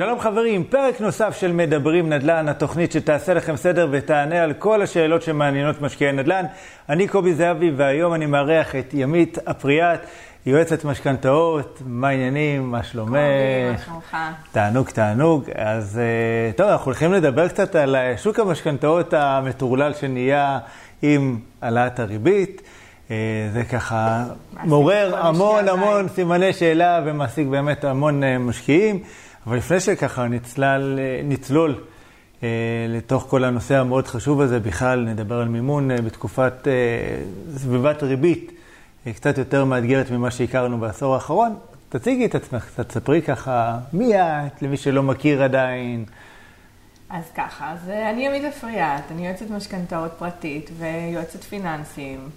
שלום חברים, פרק נוסף של מדברים נדל"ן, התוכנית שתעשה לכם סדר ותענה על כל השאלות שמעניינות משקיעי נדל"ן. אני קובי זהבי והיום אני מארח את ימית אפריאט, יועצת משכנתאות, מה העניינים, מה שלומך? קובי, מה שלומך? תענוג, תענוג. אז אה, טוב, אנחנו הולכים לדבר קצת על אה, שוק המשכנתאות המטורלל שנהיה עם העלאת הריבית. אה, זה ככה מעורר המון המון. סימני שאלה ומעסיק באמת המון משקיעים. אבל לפני שככה נצלל, נצלול אה, לתוך כל הנושא המאוד חשוב הזה, בכלל נדבר על מימון אה, בתקופת אה, סביבת ריבית קצת יותר מאתגרת ממה שהכרנו בעשור האחרון. תציגי את עצמך, קצת ספרי ככה מי את, למי שלא מכיר עדיין. אז ככה, אז אני עמית אפריאט, אני יועצת משכנתאות פרטית ויועצת פיננסים.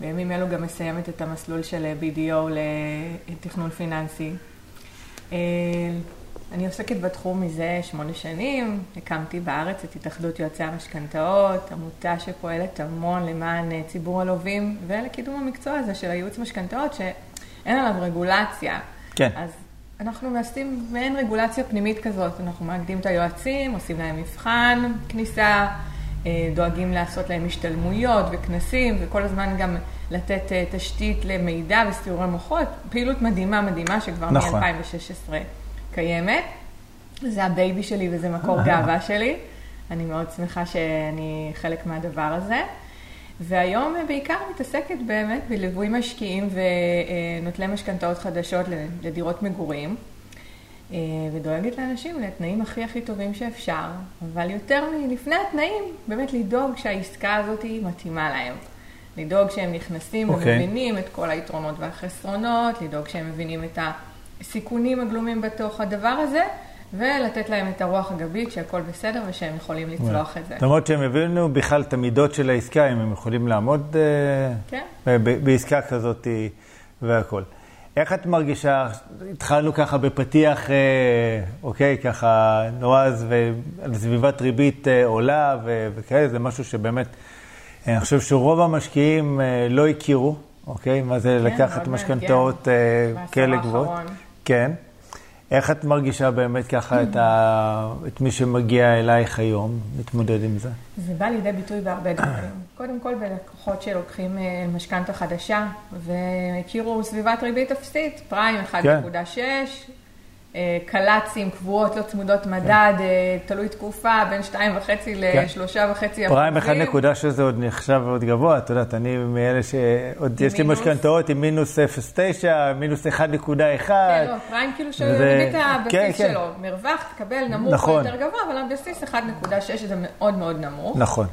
בימים אלו גם מסיימת את המסלול של BDO לתכנון פיננסי. אני עוסקת בתחום מזה שמונה שנים, הקמתי בארץ את התאחדות יועצי המשכנתאות, עמותה שפועלת המון למען אה, ציבור הלווים ולקידום המקצוע הזה של הייעוץ משכנתאות, שאין עליו רגולציה. כן. אז אנחנו מעשים מעין רגולציה פנימית כזאת, אנחנו מאגדים את היועצים, עושים להם מבחן כניסה, אה, דואגים לעשות להם השתלמויות וכנסים, וכל הזמן גם לתת אה, תשתית למידע וסיעורי מוחות. פעילות מדהימה מדהימה שכבר נכון. מ-2016 קיימת. זה הבייבי שלי וזה מקור גאווה שלי. אני מאוד שמחה שאני חלק מהדבר הזה. והיום אה, בעיקר מתעסקת באמת בליווי משקיעים ונוטלי משכנתאות חדשות לדירות מגורים, אה, ודואגת לאנשים לתנאים הכי הכי טובים שאפשר, אבל יותר מלפני התנאים, באמת לדאוג שהעסקה הזאת מתאימה להם. לדאוג שהם נכנסים אוקיי. ומבינים את כל היתרונות והחסרונות, לדאוג שהם מבינים את הסיכונים הגלומים בתוך הדבר הזה, ולתת להם את הרוח הגבית שהכל בסדר ושהם יכולים לצלוח את זה. זאת אומרת שהם הבינו בכלל את המידות של העסקה, אם הם יכולים לעמוד אה, כן. ב- ב- בעסקה כזאת אה, והכול. איך את מרגישה, התחלנו ככה בפתיח, אה, אוקיי, ככה נועז, ועל סביבת ריבית אה, עולה ו- וכאלה, זה משהו שבאמת, אה, אני חושב שרוב המשקיעים אה, לא הכירו, אוקיי, מה זה כן, לקחת משכנתאות אה, בעשור כאלה גבוהות. האחרון. כן. איך את מרגישה באמת ככה את, ה... את מי שמגיע אלייך היום, להתמודד עם זה? זה בא לידי ביטוי בהרבה דברים. קודם כל בלקוחות שלוקחים אה, משכנתה חדשה והכירו סביבת ריבית אפסית, פריים 1.6, אה, אה, קל"צים קבועות, לא צמודות מדד, כן. תלוי תקופה, בין 2.5 כן. ל-3.5 אחוזים. פריים 1.6 זה עוד נחשב עוד גבוה, את יודעת, אני מאלה שעוד יש לי משכנתאות עם מינוס 0.9, מינוס 1.1. כן, לא, פריים כאילו שריבית הבסיס כן, שלו, כן. מרווח, תקבל נמוך נכון. יותר גבוה, אבל הבסיס 1.6 זה מאוד מאוד נמוך. נכון.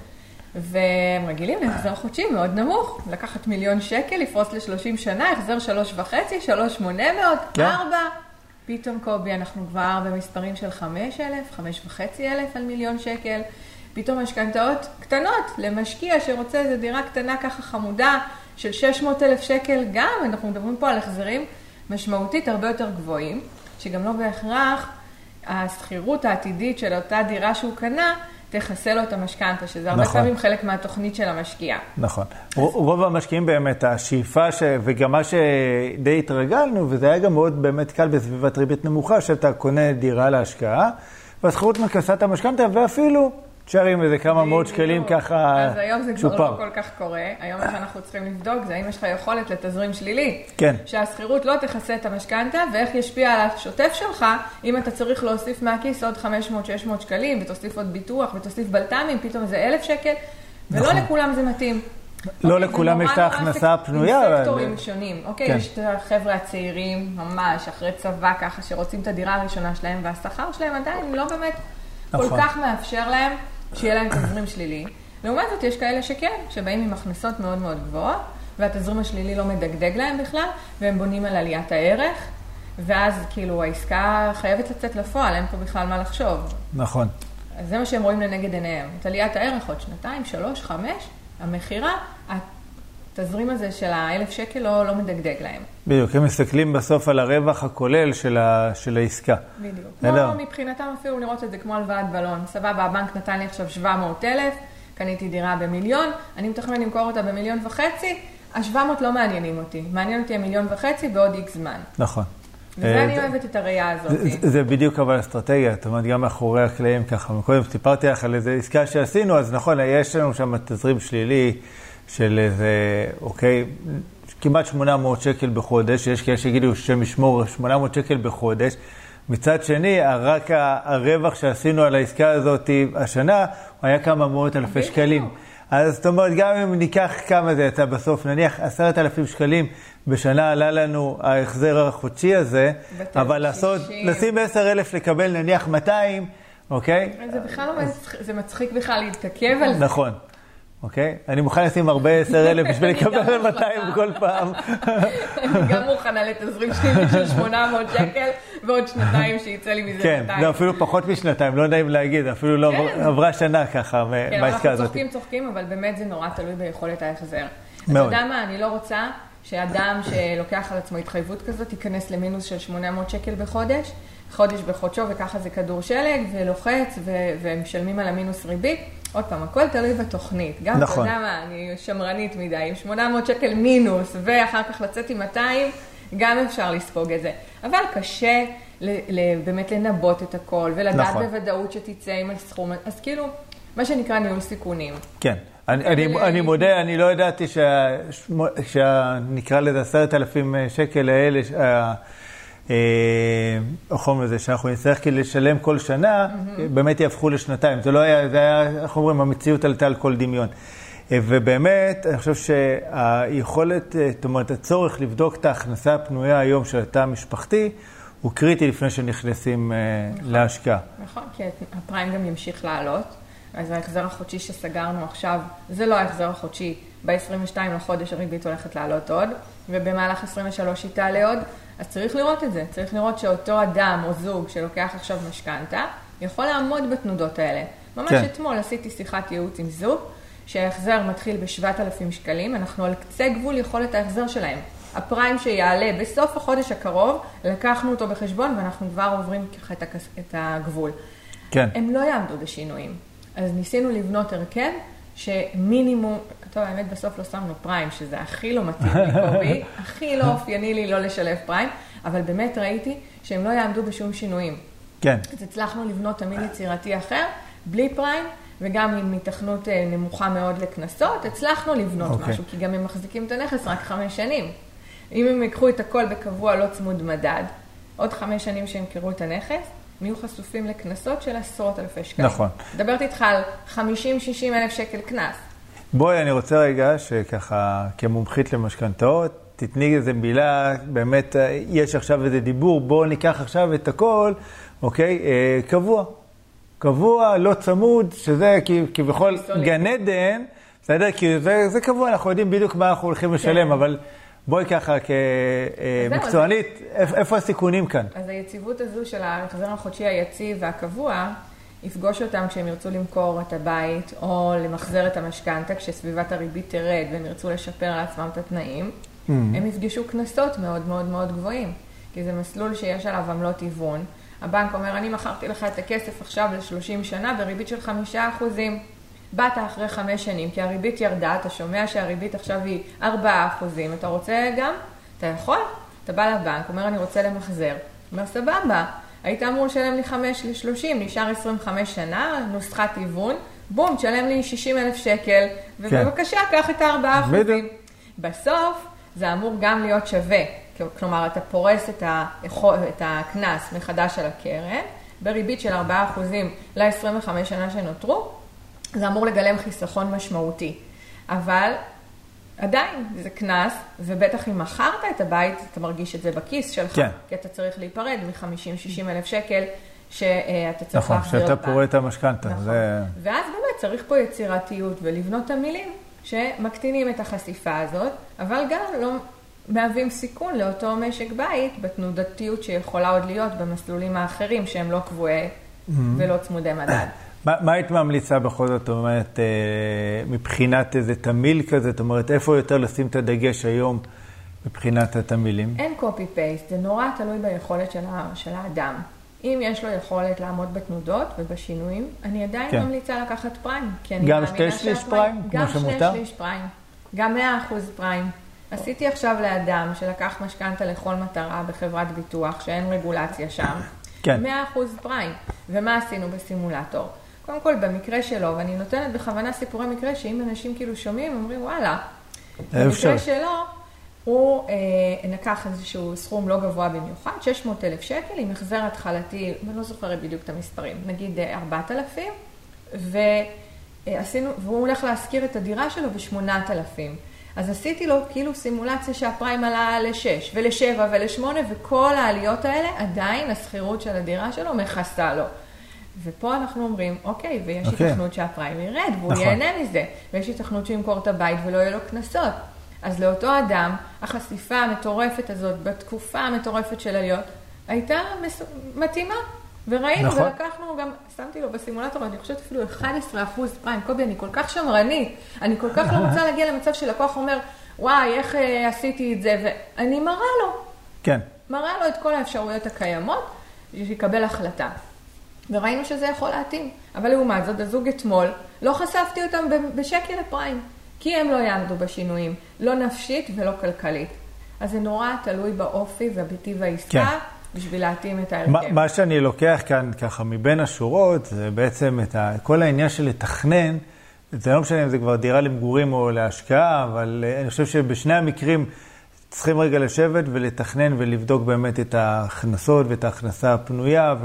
והם רגילים להחזר חודשי מאוד נמוך, לקחת מיליון שקל, לפרוס ל-30 שנה, החזר 3.5, 3.800, 4. כן. פתאום קובי, אנחנו כבר במספרים של חמש אלף, חמש וחצי אלף על מיליון שקל. פתאום משכנתאות קטנות למשקיע שרוצה איזו דירה קטנה ככה חמודה של 600 אלף שקל, גם אנחנו מדברים פה על החזרים משמעותית הרבה יותר גבוהים, שגם לא בהכרח השכירות העתידית של אותה דירה שהוא קנה תכסה לו את המשכנתה, שזה הרבה נכון. פעמים חלק מהתוכנית של המשקיע. נכון. ר- רוב המשקיעים באמת, השאיפה, ש... וגם מה שדי התרגלנו, וזה היה גם מאוד באמת קל בסביבת ריבית נמוכה, שאתה קונה דירה להשקעה, והשכירות מכסה את המשכנתה, ואפילו עם איזה כמה מאות שקלים. ככה אז היום זה כבר. לא כל כך קורה. היום מה שאנחנו צריכים לבדוק זה האם יש לך יכולת לתזרים שלילי. כן. שהשכירות לא תכסה את המשכנתה, ואיך ישפיע על השוטף שלך, אם אתה צריך להוסיף מהכיס עוד 500-600 שקלים, ותוסיף עוד ביטוח, ותוסיף בלת"מים, פתאום זה 1,000 שקל, ולא נכון. לכולם זה מתאים. לא אוקיי, זה לכולם יש נורא את נורא ההכנסה הפנויה, עם אבל- סקטורים שונים. אוקיי, כן. יש את החבר'ה הצעירים, ממש, אחרי צבא ככה, שרוצים את הדירה הראשונה שלהם, והשכר שלהם עדיין לא באמת כל נכון. כך מאפשר להם שיהיה להם תזרים שלילי. לעומת זאת, יש כאלה שכן, שבאים עם הכנסות מאוד מאוד גבוהות, והתזרים השלילי לא מדגדג להם בכלל, והם בונים על עליית הערך, ואז כאילו העסקה חייבת לצאת לפועל, אין פה בכלל מה לחשוב. נכון. אז זה מה שהם רואים לנגד עיניהם. את עליית הערך עוד שנתיים, שלוש, חמש, המכירה, התזרים הזה של האלף שקל לא, לא מדגדג להם. בדיוק, הם מסתכלים בסוף על הרווח הכולל של, ה... של העסקה. בדיוק. כמו מבחינתם אפילו לראות את זה כמו הלוואת בלון. סבבה, הבנק נתן לי עכשיו 700 אלף, קניתי דירה במיליון, אני מתכנן למכור אותה במיליון וחצי, ה-700 לא מעניינים אותי. מעניין אותי המיליון וחצי בעוד איקס זמן. נכון. וזה אני אוהבת את הראייה הזאת. זה, זה בדיוק אבל אסטרטגיה, זאת אומרת, גם מאחורי הקלעים ככה. קודם סיפרתי לך על איזה עסקה שעשינו, אז נכון, יש לנו שם תזרים שלילי של איזה, אוקיי, כמעט 800 שקל בחודש, יש כאלה שיגידו שם ישמור 800 שקל בחודש. מצד שני, רק הרווח שעשינו על העסקה הזאת השנה, הוא היה כמה מאות אלפי שקלים. אז זאת אומרת, גם אם ניקח כמה זה יצא בסוף, נניח עשרת אלפים שקלים בשנה עלה לנו ההחזר החודשי הזה, אבל לעשות, לשים עשר אלף לקבל נניח 200, אוקיי? זה בכלל לא זה מצחיק בכלל להתעכב על זה. נכון. אוקיי? אני מוכן לשים הרבה עשר אלף בשביל לקבל 200 כל פעם. אני גם מוכנה לתזרים שלי של 800 שקל, ועוד שנתיים שיצא לי מזה 200. כן, זה אפילו פחות משנתיים, לא נעים להגיד, אפילו לא כן. עברה שנה ככה כן, מהעסקה אנחנו הזאת. צוחקים צוחקים, אבל באמת זה נורא תלוי ביכולת ההחזר. אתה מאוד. יודע מה, אני לא רוצה שאדם שלוקח על עצמו התחייבות כזאת ייכנס למינוס של 800 שקל בחודש, חודש בחודשו, וככה זה כדור שלג, ולוחץ, ו- ומשלמים על המינוס ריבית. עוד פעם, הכל תלוי בתוכנית. גם, אתה נכון. יודע מה, אני שמרנית מדי, עם 800 שקל מינוס, ואחר כך לצאת עם 200, גם אפשר לספוג את זה. אבל קשה ל- ל- באמת לנבות את הכל, ולדעת נכון. בוודאות שתצא עם הסכום. אז כאילו, מה שנקרא ניהול סיכונים. כן. אני, אני, ול- אני מודה, אני לא ידעתי שנקרא לזה עשרת אלפים שקל האלה, אה, אומרים לזה, שאנחנו נצטרך כאילו לשלם כל שנה, באמת יהפכו לשנתיים. זה לא היה, זה היה, איך אומרים, המציאות עלתה על כל דמיון. אה, ובאמת, אני חושב שהיכולת, אה, זאת אומרת, הצורך לבדוק את ההכנסה הפנויה היום של התא המשפחתי, הוא קריטי לפני שנכנסים אה, להשקעה. נכון, כי הפריים גם ימשיך לעלות. אז ההחזר החודשי שסגרנו עכשיו, זה לא ההחזר החודשי. ב-22 לחודש הריבית הולכת לעלות עוד, ובמהלך 23 היא תעלה עוד. אז צריך לראות את זה. צריך לראות שאותו אדם או זוג שלוקח עכשיו משכנתה, יכול לעמוד בתנודות האלה. ממש כן. אתמול עשיתי שיחת ייעוץ עם זוג, שההחזר מתחיל ב-7,000 שקלים, אנחנו על קצה גבול יכולת ההחזר שלהם. הפריים שיעלה בסוף החודש הקרוב, לקחנו אותו בחשבון ואנחנו כבר עוברים ככה את הגבול. כן. הם לא יעמדו בשינויים. אז ניסינו לבנות הרכב שמינימום, טוב, האמת בסוף לא שמנו פריים, שזה הכי לא מתאים לי, קובי, הכי לא אופייני לי לא לשלב פריים, אבל באמת ראיתי שהם לא יעמדו בשום שינויים. כן. אז הצלחנו לבנות תמיד יצירתי אחר, בלי פריים, וגם עם התכנות אה, נמוכה מאוד לקנסות, הצלחנו לבנות אוקיי. משהו, כי גם הם מחזיקים את הנכס רק חמש שנים. אם הם ייקחו את הכל בקבוע לא צמוד מדד, עוד חמש שנים שימכרו את הנכס, הם יהיו חשופים לקנסות של עשרות אלפי שקלים. נכון. מדברת איתך על 50-60 אלף שקל קנס. בואי, אני רוצה רגע שככה, כמומחית למשכנתאות, תתני איזה מילה, באמת, אה, יש עכשיו איזה דיבור, בואו ניקח עכשיו את הכל, אוקיי, אה, קבוע. קבוע, לא צמוד, שזה כביכול. גן עדן, בסדר? כי זה, זה קבוע, אנחנו יודעים בדיוק מה אנחנו הולכים לשלם, כן. אבל בואי ככה, כמקצוענית, איפ- איפה הסיכונים כאן? אז היציבות הזו של ההחזר החודשי היציב והקבוע, יפגוש אותם כשהם ירצו למכור את הבית או למחזר את המשכנתה, כשסביבת הריבית תרד והם ירצו לשפר לעצמם את התנאים, הם יפגשו קנסות מאוד מאוד מאוד גבוהים, כי זה מסלול שיש עליו עמלות היוון. הבנק אומר, אני מכרתי לך את הכסף עכשיו ל-30 שנה בריבית של 5 אחוזים. באת אחרי חמש שנים, כי הריבית ירדה, אתה שומע שהריבית עכשיו היא 4 אחוזים, אתה רוצה גם? אתה יכול. אתה בא לבנק, אומר, אני רוצה למחזר. אומר, סבבה, היית אמור לשלם לי 5 ל-30, נשאר 25 שנה, נוסחת היוון, בום, תשלם לי 60 אלף שקל, ובבקשה, קח את ה-4 אחוזים. בסוף, זה אמור גם להיות שווה. כלומר, אתה פורס את הקנס מחדש על הקרן, בריבית של 4% ל-25 שנה שנותרו, זה אמור לגלם חיסכון משמעותי. אבל עדיין, זה קנס, ובטח אם מכרת את הבית, אתה מרגיש את זה בכיס שלך. כן. כי אתה צריך להיפרד מ-50-60 אלף שקל שאתה צריך נכון, להחזיר שאתה לבנק. פורט את המשכנתה. נכון. זה... ואז באמת צריך פה יצירתיות ולבנות תמהילים שמקטינים את החשיפה הזאת, אבל גם לא מהווים סיכון לאותו משק בית בתנודתיות שיכולה עוד להיות במסלולים האחרים שהם לא קבועי ולא צמודי מדד. מה, מה היית ממליצה בכל זאת, זאת אומרת, אה, מבחינת איזה תמיל כזה, זאת אומרת, איפה יותר לשים את הדגש היום מבחינת התמילים? אין copy paste, זה נורא תלוי ביכולת של, ה, של האדם. אם יש לו יכולת לעמוד בתנודות ובשינויים, אני עדיין כן. ממליצה לקחת פריים. כי אני גם שתי שליש פריים, כמו גם שמותר? שני שליש פריים, גם 100% פריים. עשיתי עכשיו לאדם שלקח משכנתה לכל מטרה בחברת ביטוח, שאין רגולציה שם, כן. 100% פריים. ומה עשינו בסימולטור? קודם כל, במקרה שלו, ואני נותנת בכוונה סיפורי מקרה, שאם אנשים כאילו שומעים, אומרים, וואלה. במקרה שלו, הוא אה, לקח איזשהו סכום לא גבוה במיוחד, 600 אלף שקל, עם החזר התחלתי, אני לא זוכרת בדיוק את המספרים, נגיד אה, 4,000, ועשינו, והוא הולך להשכיר את הדירה שלו ב-8,000. אז עשיתי לו כאילו סימולציה שהפריים עלה ל-6 ול-7 ול-8, וכל העליות האלה, עדיין השכירות של הדירה שלו מכסה לו. ופה אנחנו אומרים, אוקיי, ויש אוקיי. היתכנות שהפריים ירד, והוא נכון. ייהנה מזה, ויש היתכנות שהוא ימכור את הבית ולא יהיה לו קנסות. אז לאותו אדם, החשיפה המטורפת הזאת, בתקופה המטורפת של עליות, הייתה מס... מתאימה. וראינו, נכון. ולקחנו גם, שמתי לו בסימולטור, אני חושבת אפילו 11 אחוז פריים. קובי, אני כל כך שמרנית, אני כל כך לא רוצה להגיע למצב שלקוח אומר, וואי, איך אה, עשיתי את זה, ואני מראה לו, כן. מראה לו את כל האפשרויות הקיימות, שיקבל החלטה. וראינו שזה יכול להתאים. אבל לעומת זאת, הזוג אתמול, לא חשפתי אותם בשקל לפריים, כי הם לא יעמדו בשינויים, לא נפשית ולא כלכלית. אז זה נורא תלוי באופי ובטיב העסקה, כן. בשביל להתאים את ההרכב. מה שאני לוקח כאן ככה מבין השורות, זה בעצם את ה, כל העניין של לתכנן, זה לא משנה אם זה כבר דירה למגורים או להשקעה, אבל אה, אני חושב שבשני המקרים צריכים רגע לשבת ולתכנן ולבדוק באמת את ההכנסות ואת ההכנסה הפנויה,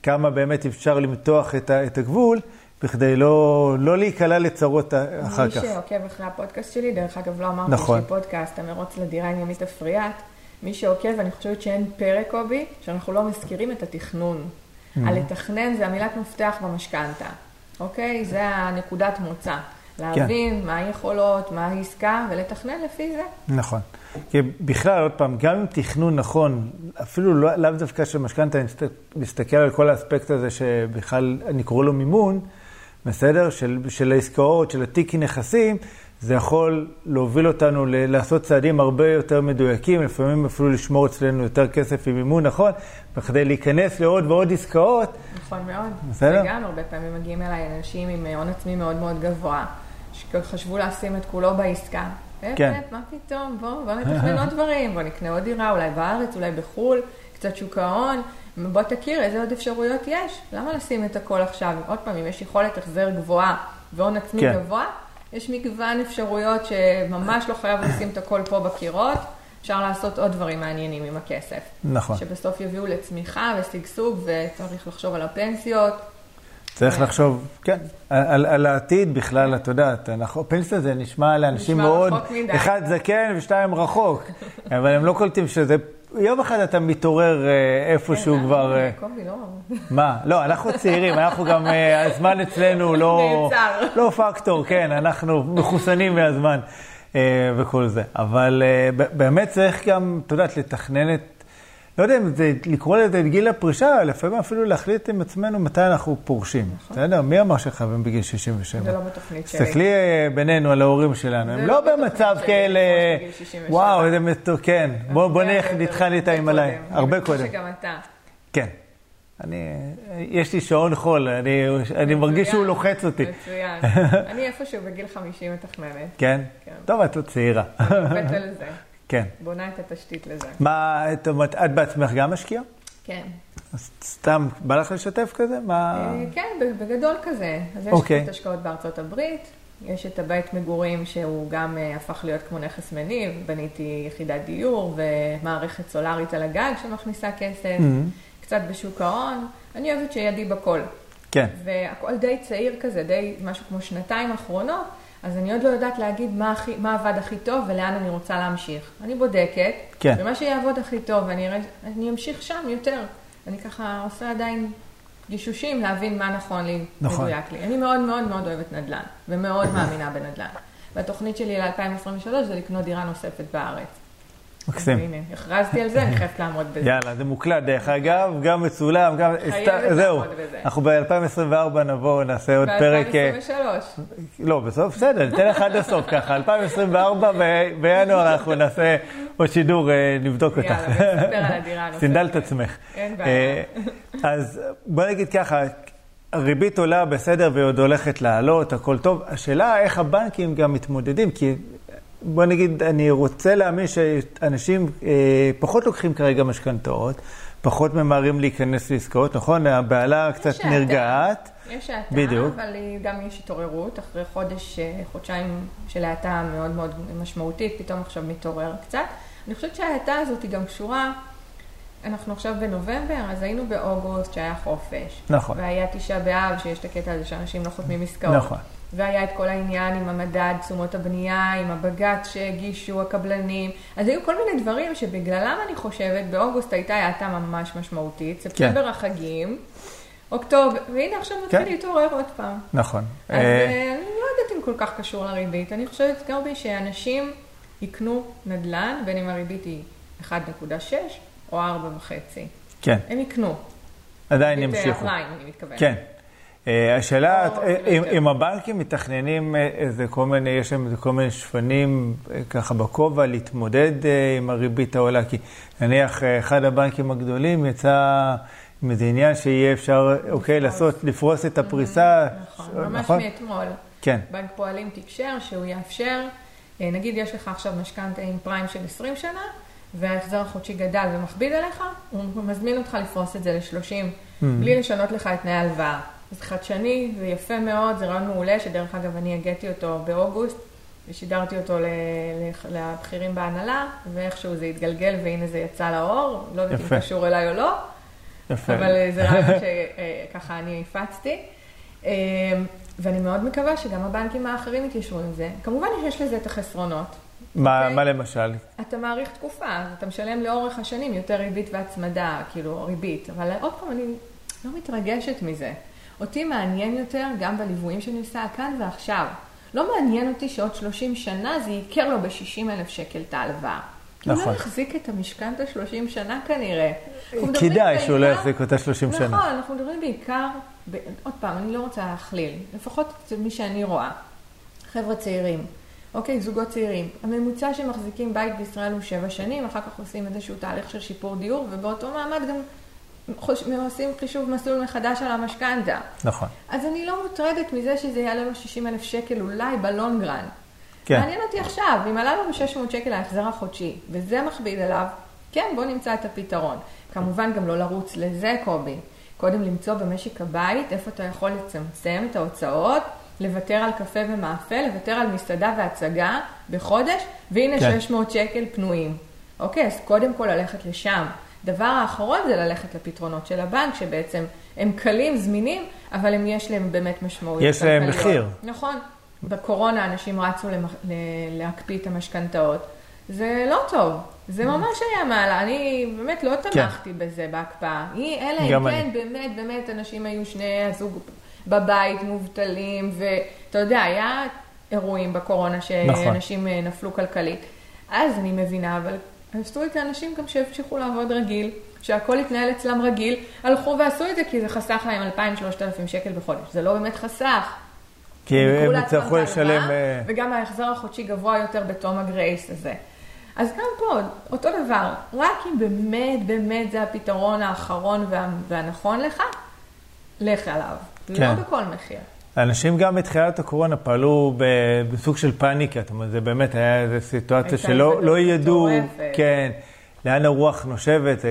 וכמה באמת אפשר למתוח את, ה, את הגבול, בכדי לא, לא להיקלע לצרות אחר מי כך. שעוקב אחרי הפודקאסט שלי, דרך אגב, לא אמרתי, נכון. יש לי פודקאסט, המרוץ לדירה עם ימית אפריאט. מי שעוקב, אני חושבת שאין פרק, קובי, שאנחנו לא מזכירים את התכנון. Mm-hmm. הלתכנן זה המילת מפתח במשכנתה, אוקיי? זה הנקודת מוצא. להבין מה היכולות, מה העסקה, ולתכנן לפי זה. נכון. כי בכלל, עוד פעם, גם אם תכנון נכון, אפילו לא, לאו דווקא של משכנתה, אני מסת- מסתכל על כל האספקט הזה שבכלל אני קורא לו מימון, בסדר? של, של העסקאות, של התיקי נכסים, זה יכול להוביל אותנו ל- לעשות צעדים הרבה יותר מדויקים, לפעמים אפילו לשמור אצלנו יותר כסף עם מימון נכון, בכדי להיכנס לעוד ועוד עסקאות. נכון מאוד. בסדר. וגם הרבה פעמים מגיעים אליי אנשים עם הון עצמי מאוד מאוד גבוה, שחשבו לשים את כולו בעסקה. כן. באמת, מה פתאום, בואו בוא נתכנן עוד דברים, בוא נקנה עוד דירה, אולי בארץ, אולי בחו"ל, קצת שוק ההון, בוא תכיר איזה עוד אפשרויות יש. למה לשים את הכל עכשיו? עוד פעם, אם יש יכולת החזר גבוהה והון עצמי כן. גבוה, יש מגוון אפשרויות שממש לא חייב לשים את הכל פה בקירות, אפשר לעשות עוד דברים מעניינים עם הכסף. נכון. שבסוף יביאו לצמיחה ושגשוג, וצריך לחשוב על הפנסיות. צריך כן. לחשוב, כן, על, על העתיד בכלל, את יודעת, אנחנו, פנסיה זה נשמע לאנשים נשמע מאוד. אחד זקן ושתיים רחוק, אבל הם לא קולטים שזה, יום אחד אתה מתעורר אה, איפשהו כן, כבר, אה, לא. מה? לא, אנחנו צעירים, אנחנו גם, אה, הזמן אצלנו לא. לא פקטור, כן, אנחנו מחוסנים מהזמן אה, וכל זה. אבל אה, באמת צריך גם, את יודעת, לתכנן את, לא יודע אם זה לקרוא לזה את גיל הפרישה, לפעמים אפילו להחליט עם עצמנו מתי אנחנו פורשים. בסדר? מי אמר שחייבים בגיל 67? זה לא בתוכנית שלי. תסתכלי אה, בינינו על ההורים שלנו, הם לא לא במצב כאלה, לפרוש בגיל 67. וואו, איזה מתוק, כן. בוא נדחה לי קודם. הרבה אני קודם. שגם אתה. כן. אני, יש לי שעון חול, אני, אני מרגיש שהוא לוחץ אותי. מצוין. אני איפשהו בגיל 50 מתכננת. כן? כן. טוב, את עוד צעירה. עובדת על זה. כן. בונה את התשתית לזה. מה, את אומרת, את בעצמך גם משקיעה? כן. אז סתם, בא לך לשתף כזה? מה... אה, כן, בגדול כזה. אז יש אוקיי. קצת השקעות בארצות הברית, יש את הבית מגורים שהוא גם אה, הפך להיות כמו נכס מניב, בניתי יחידת דיור ומערכת סולארית על הגג שמכניסה כסף, Mhm. קצת בשוק ההון, אני אוהבת שידי בכל. כן. והכל די צעיר כזה, די משהו כמו שנתיים אחרונות, אז אני עוד לא יודעת להגיד מה, הכי, מה עבד הכי טוב ולאן אני רוצה להמשיך. אני בודקת, כן. ומה שיעבוד הכי טוב, אראה, אני אמשיך שם יותר. אני ככה עושה עדיין גישושים להבין מה נכון לי, נכון. מדויק לי. אני מאוד מאוד מאוד אוהבת נדל"ן, ומאוד מאמינה בנדל"ן. והתוכנית שלי ל-2023 זה לקנות דירה נוספת בארץ. מקסים. הנה, הכרזתי על זה, אני חייבת לעמוד בזה. יאללה, זה מוקלט דרך אגב, גם מצולם, גם... חייבת לעמוד בזה. אנחנו ב-2024 נבוא, נעשה עוד פרק... אה, ב-2023. לא, בסוף, בסדר, ניתן לך עד הסוף ככה. 2024 ב- בינואר אנחנו נעשה עוד שידור, אה, נבדוק אותך. יאללה, ונספר על הדירה הנוספת. סינדל את עצמך. אין בעיה. אה, אז בוא נגיד ככה, הריבית עולה בסדר והיא עוד הולכת לעלות, הכל טוב. השאלה איך הבנקים גם מתמודדים, כי בוא נגיד, אני רוצה להאמין שאנשים אה, פחות לוקחים כרגע משכנתאות, פחות ממהרים להיכנס לעסקאות, נכון? הבעלה קצת נרגעת. יש האטה, בדיוק. אבל גם יש התעוררות. אחרי חודש, אה, חודשיים של האטה מאוד מאוד משמעותית, פתאום עכשיו מתעורר קצת. אני חושבת שההאטה הזאת היא גם קשורה, אנחנו עכשיו בנובמבר, אז היינו באוגוסט שהיה חופש. נכון. והיה תשעה באב, שיש את הקטע הזה שאנשים לא חותמים עסקאות. נכון. והיה את כל העניין עם המדד תשומות הבנייה, עם הבג"ץ שהגישו הקבלנים. אז היו כל מיני דברים שבגללם אני חושבת, באוגוסט הייתה האטה ממש משמעותית, ספטמבר כן. החגים, אוקטובר, והנה עכשיו מתחיל כן. להתעורר עוד פעם. נכון. אז אה... אני לא יודעת אם כל כך קשור לריבית. אני חושבת, גרבי, שאנשים יקנו נדל"ן, בין אם הריבית היא 1.6 או 4.5. כן. הם יקנו. עדיין ימשיכו. הפריים, אני מתכוונת. כן. אה, השאלה, אה, אם הבנקים מתכננים אה, איזה כל מיני, יש להם כל מיני שפנים ככה בכובע להתמודד עם הריבית העולה, כי נניח אחד הבנקים הגדולים יצא עם איזה עניין שיהיה אפשר, אוקיי, לעשות, לפרוס את הפריסה. נכון, ממש נכון? מאתמול. כן. בנק פועלים תקשר שהוא יאפשר, נגיד יש לך עכשיו משכנתה עם פריים של 20 שנה, וההחזר החודשי גדל ומכביד עליך, הוא מזמין אותך לפרוס את זה ל-30, mm-hmm. בלי לשנות לך את תנאי ההלוואה. זה חדשני ויפה מאוד, זה רעיון מעולה, שדרך אגב אני הגעתי אותו באוגוסט, ושידרתי אותו לבכירים בהנהלה, ואיכשהו זה התגלגל והנה זה יצא לאור, לא יודעת אם קשור אליי או לא, יפה. אבל זה רעיון שככה אני הפצתי. אמ, ואני מאוד מקווה שגם הבנקים האחרים יתיישרו עם זה. כמובן שיש לזה את החסרונות. מה, okay? אוקיי? מה למשל? אתה מאריך תקופה, אתה משלם לאורך השנים יותר ריבית והצמדה, כאילו ריבית, אבל עוד פעם, אני לא מתרגשת מזה. אותי מעניין יותר, גם בליוויים שאני עושה כאן ועכשיו. לא מעניין אותי שעוד 30 שנה זה ייקר לו ב-60 אלף שקל את ההלוואה. נכון. הוא לא יחזיק את המשכנתה 30 שנה כנראה. כדאי שהוא לא יחזיק אותה 30 שנה. נכון, אנחנו מדברים בעיקר, ב... עוד פעם, אני לא רוצה להכליל, לפחות אצל מי שאני רואה. חבר'ה צעירים, אוקיי, זוגות צעירים. הממוצע שמחזיקים בית בישראל הוא 7 שנים, אחר כך עושים איזשהו תהליך של שיפור דיור, ובאותו מעמד גם עושים חישוב מסלול מחדש על המשכנתה. נכון. אז אני לא מוטרדת מזה שזה יעלה לו 60 אלף שקל אולי בלונגרן. כן. מעניין אותי עכשיו, אם עלה לנו 600 שקל ההחזר החודשי, וזה מכביד עליו, כן, בוא נמצא את הפתרון. כמובן גם לא לרוץ לזה, קובי. קודם למצוא במשק הבית איפה אתה יכול לצמצם את ההוצאות, לוותר על קפה ומאפה, לוותר על מסעדה והצגה בחודש, והנה כן. 600 שקל פנויים. אוקיי, אז קודם כל ללכת לשם. דבר האחרון זה ללכת לפתרונות של הבנק, שבעצם הם קלים, זמינים, אבל הם יש להם באמת משמעות. יש להם מחיר. נכון. בקורונה אנשים רצו למח... להקפיא את המשכנתאות. זה לא טוב, זה ממש היה מעלה, אני באמת לא כן. תמכתי כן. בזה בהקפאה. אלא אם כן, באמת, באמת, אנשים היו שני הזוג בבית, מובטלים, ואתה יודע, היה אירועים בקורונה נכון. שאנשים נכון. נפלו כלכלית. אז אני מבינה, אבל עשו את האנשים גם שהמשיכו לעבוד רגיל, שהכל התנהל אצלם רגיל, הלכו ועשו את זה כי זה חסך להם 2,000-3,000 שקל בחודש. זה לא באמת חסך. כי הם יצטרכו לשלם... אה, וגם ההחזר החודשי גבוה יותר בתום הגרייס הזה. אז גם פה, אותו דבר, רק אם באמת, באמת זה הפתרון האחרון וה, והנכון לך, לך עליו. כן. לא בכל מחיר. אנשים גם בתחילת הקורונה פעלו בסוג של פאניקה, זאת אומרת, זה באמת היה איזו סיטואציה שלא לא ידעו, כן, לאן הרוח נושבת, את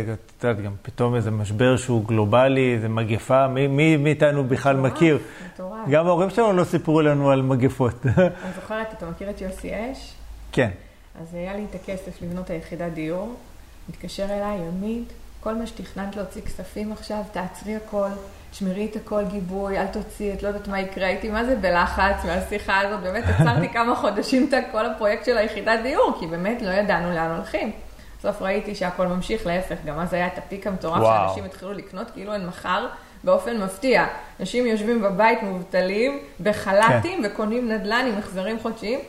יודעת, גם פתאום איזה משבר שהוא גלובלי, איזה מגפה, מי, מאיתנו בכלל מכיר? מטורף. גם ההורים שלנו לא סיפרו לנו על מגפות. אני זוכרת, אתה מכיר את יוסי אש? כן. אז היה לי את הכסף לבנות היחידת דיור, מתקשר אליי, ימית, כל מה שתכננת להוציא כספים עכשיו, תעצרי הכל. שמרי את הכל גיבוי, אל תוציאי, את לא יודעת מה יקרה, הייתי מה זה בלחץ מהשיחה הזאת, באמת עצרתי כמה חודשים את כל הפרויקט של היחידת דיור, כי באמת לא ידענו לאן הולכים. בסוף ראיתי שהכל ממשיך, להפך, גם אז היה את הפיק המטורף שאנשים התחילו לקנות כאילו אין מחר, באופן מפתיע. אנשים יושבים בבית מובטלים, בחל"תים, כן. וקונים נדל"ן עם החזרים חודשיים.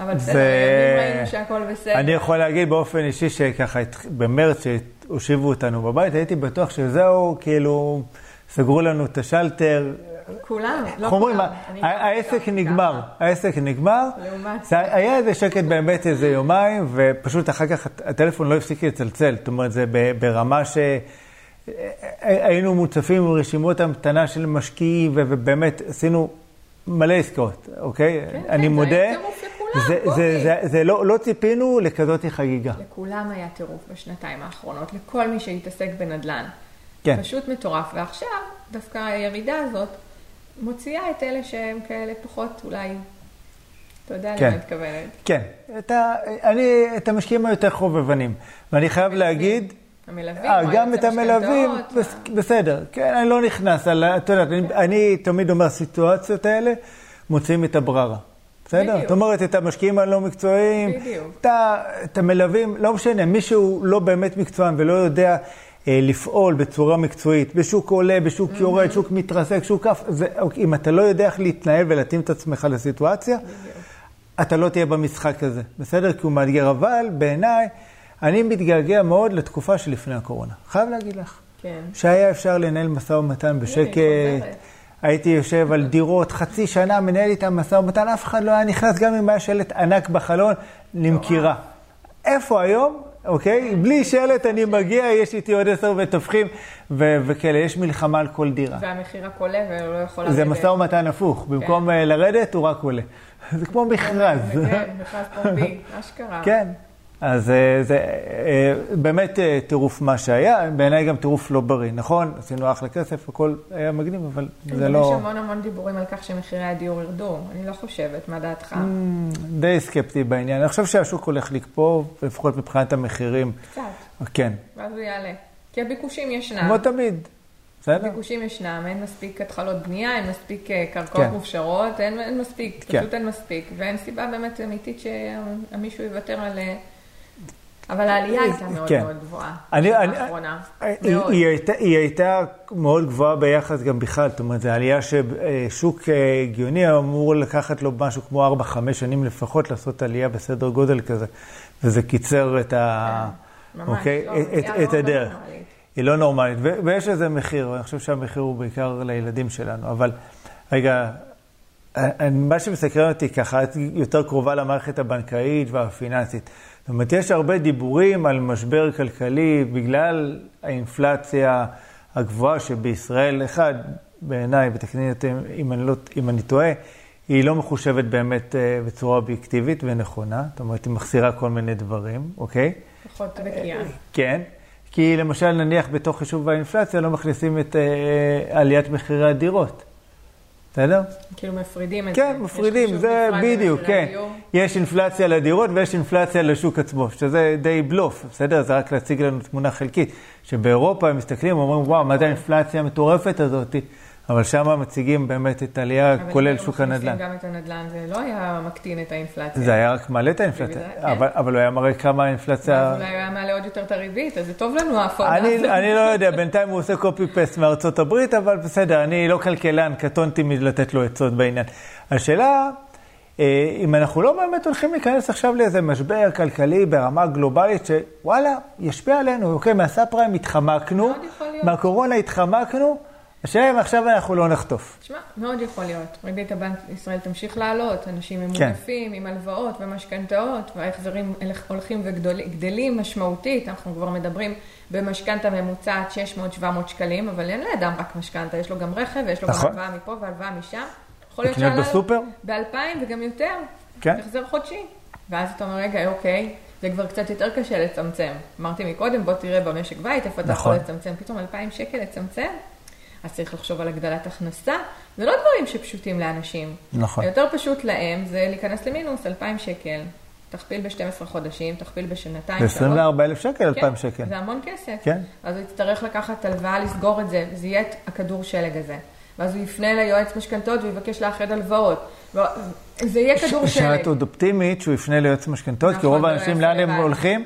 אבל בסדר, זה... ראינו שהכל בסדר. אני יכול להגיד באופן אישי שככה במרץ שהושיבו אותנו בבית, הייתי בטוח שזהו, כאילו... סגרו לנו את השלטר. כולם, לא כולם. העסק נגמר, העסק נגמר. לעומת. היה איזה שקט באמת איזה יומיים, ופשוט אחר כך הטלפון לא הפסיק לצלצל. זאת אומרת, זה ברמה ש... היינו מוצפים עם רשימות המתנה של משקיעים, ובאמת עשינו מלא עסקאות, אוקיי? כן, אני כן, מודה. זה. לכולם, זה, בואי. זה, זה, זה לא, לא ציפינו לכזאת חגיגה. לכולם היה טירוף בשנתיים האחרונות, לכל מי שהתעסק בנדל"ן. כן. פשוט מטורף. ועכשיו, דווקא הירידה הזאת מוציאה את אלה שהם כאלה פחות, אולי, אתה יודע כן. למה מתכוונת. כן, את, ה, אני, את המשקיעים היותר חובבנים. ואני חייב להגיד, המלווים, אה, גם את המלווים, בס, בסדר. כן, אני לא נכנס, על, את יודעת, אני, אני תמיד אומר, הסיטואציות האלה מוציאים את הבררה. בסדר? בדיוק. זאת אומרת, את המשקיעים הלא מקצועיים, בדיוק. את, המלווים, לא משנה, מישהו לא באמת מקצוען ולא יודע אה, לפעול בצורה מקצועית, בשוק עולה, בשוק יורד, שוק מתרסק, שוק זה, אוקיי, אם אתה לא יודע איך להתנהל ולהתאים את עצמך לסיטואציה, אתה לא תהיה במשחק הזה, בסדר? כי הוא מאתגר, אבל בעיניי, אני מתגעגע מאוד לתקופה שלפני הקורונה. חייב להגיד לך. כן. שהיה אפשר לנהל משא ומתן בשקט. הייתי יושב על דירות חצי שנה, מנהל איתם משא ומתן, אף אחד לא היה נכנס, גם אם היה שלט ענק בחלון, למכירה. איפה היום? אוקיי? בלי שלט אני מגיע, יש איתי עוד עשר מתווכים ו- וכאלה, יש מלחמה על כל דירה. והמחיר רק עולה ולא יכול זה משא ומתן הפוך, במקום אה, לרדת הוא רק עולה. זה כמו מכרז. כן, מכרז פומבי, אשכרה. כן. אז אה, זה אה, באמת אה, טירוף מה שהיה, בעיניי גם טירוף לא בריא, נכון? עשינו אחלה כסף, הכל היה מגניב, אבל זה לא... יש המון המון דיבורים על כך שמחירי הדיור ירדו. אני לא חושבת, מה דעתך? Mm, די סקפטי בעניין. אני חושב שהשוק הולך לקפוא, לפחות מבחינת המחירים. קצת, כן, ואז הוא יעלה. כי הביקושים ישנם. כמו תמיד. בסדר? הביקושים ישנם, אין מספיק התחלות בנייה, אין מספיק קרקעות כן. מופשרות, אין, אין מספיק, כן. פשוט אין מספיק. ואין סיבה באמת אמיתית שמישהו יוותר על... אה, אבל העלייה הייתה מאוד כן. מאוד גבוהה. אני- אני- האחרונה. היא, מאוד. היא, הייתה, היא הייתה מאוד גבוהה ביחס גם בכלל, זאת אומרת, זו עלייה ששוק אה, הגיוני אמור לקחת לו משהו כמו 4-5 שנים לפחות לעשות עלייה בסדר גודל כזה, וזה קיצר את, ה, ממש, אוקיי, לא, את, לא- את לא הדרך. נורמלית. היא לא נורמלית, ויש לזה מחיר, ואני חושב שהמחיר הוא בעיקר לילדים שלנו, אבל רגע, אה, מה שמסקרן אותי ככה, את יותר קרובה למערכת הבנקאית והפיננסית. זאת אומרת, יש הרבה דיבורים על משבר כלכלי בגלל האינפלציה הגבוהה שבישראל, אחד, בעיניי, ותקני אותי אם לא, אם אני טועה, היא לא מחושבת באמת אה, בצורה אובייקטיבית ונכונה, זאת אומרת, היא מחסירה כל מיני דברים, אוקיי? פחות בקיאה. כן, כי למשל נניח בתוך חישוב האינפלציה לא מכניסים את אה, עליית מחירי הדירות, בסדר? כאילו מפרידים את זה. כן, מפרידים, זה בדיוק, כן. יש אינפלציה לדירות ויש אינפלציה לשוק עצמו, שזה די בלוף, בסדר? זה רק להציג לנו תמונה חלקית. שבאירופה הם מסתכלים ואומרים, וואו, מה זה האינפלציה המטורפת הזאת? אבל שם מציגים באמת את העלייה, אבל כולל אם שוק היו מכניסים הנדל"ן. גם את הנדל"ן, זה לא היה מקטין את האינפלציה. זה היה רק מעלה את האינפלציה, כן. אבל, אבל הוא היה מראה כמה האינפלציה... אז אולי הוא היה מעלה עוד יותר את הריבית, אז זה טוב לנו ההפרדה הזאת. אני לא יודע, בינתיים הוא עושה קופי פסט מארצות הברית, אבל בסדר, אני לא כלכלן, קטונתי מלתת לו עצות בעניין. השאלה, אה, אם אנחנו לא באמת הולכים להיכנס עכשיו לאיזה משבר כלכלי ברמה גלובלית, שוואלה, ישפיע עלינו, אוקיי, מהסאב פריים התחמקנו. מהקורונה התחמקנו, אם עכשיו אנחנו לא נחטוף. תשמע, מאוד יכול להיות. ריבית הבנק ישראל תמשיך לעלות, אנשים ממונפים עם הלוואות ומשכנתאות, וההחזרים הולכים וגדלים משמעותית. אנחנו כבר מדברים במשכנתה ממוצעת 600-700 שקלים, אבל אין לאדם רק משכנתה, יש לו גם רכב, ויש לו גם נכון. הלוואה מפה והלוואה משם. יכול להיות שעלה בסופר? ב-2,000 וגם יותר. כן. החזר חודשי. ואז אתה אומר, רגע, אוקיי, זה כבר קצת יותר קשה לצמצם. אמרתי מקודם, בוא תראה במשק בית, איפה אתה יכול נכון. לצמצם. פתאום 2,000 שקל לצמצם? אז צריך לחשוב על הגדלת הכנסה. זה לא דברים שפשוטים לאנשים. נכון. היותר פשוט להם זה להיכנס למינוס 2,000 שקל. תכפיל ב-12 חודשים, תכפיל בשנתיים, ב-24 אלף שקל, 2,000 כן, שקל. זה המון כסף. כן. אז הוא יצטרך לקחת הלוואה לסגור את זה, וזה יהיה את הכדור שלג הזה. ואז הוא יפנה ליועץ משכנתות ויבקש לאחד הלוואות. ו- זה יהיה כדור שלג. שאת עוד אופטימית שהוא יפנה ליועץ משכנתאות, כי נכון, רוב ולא האנשים יעשה לאן הם. הולכים?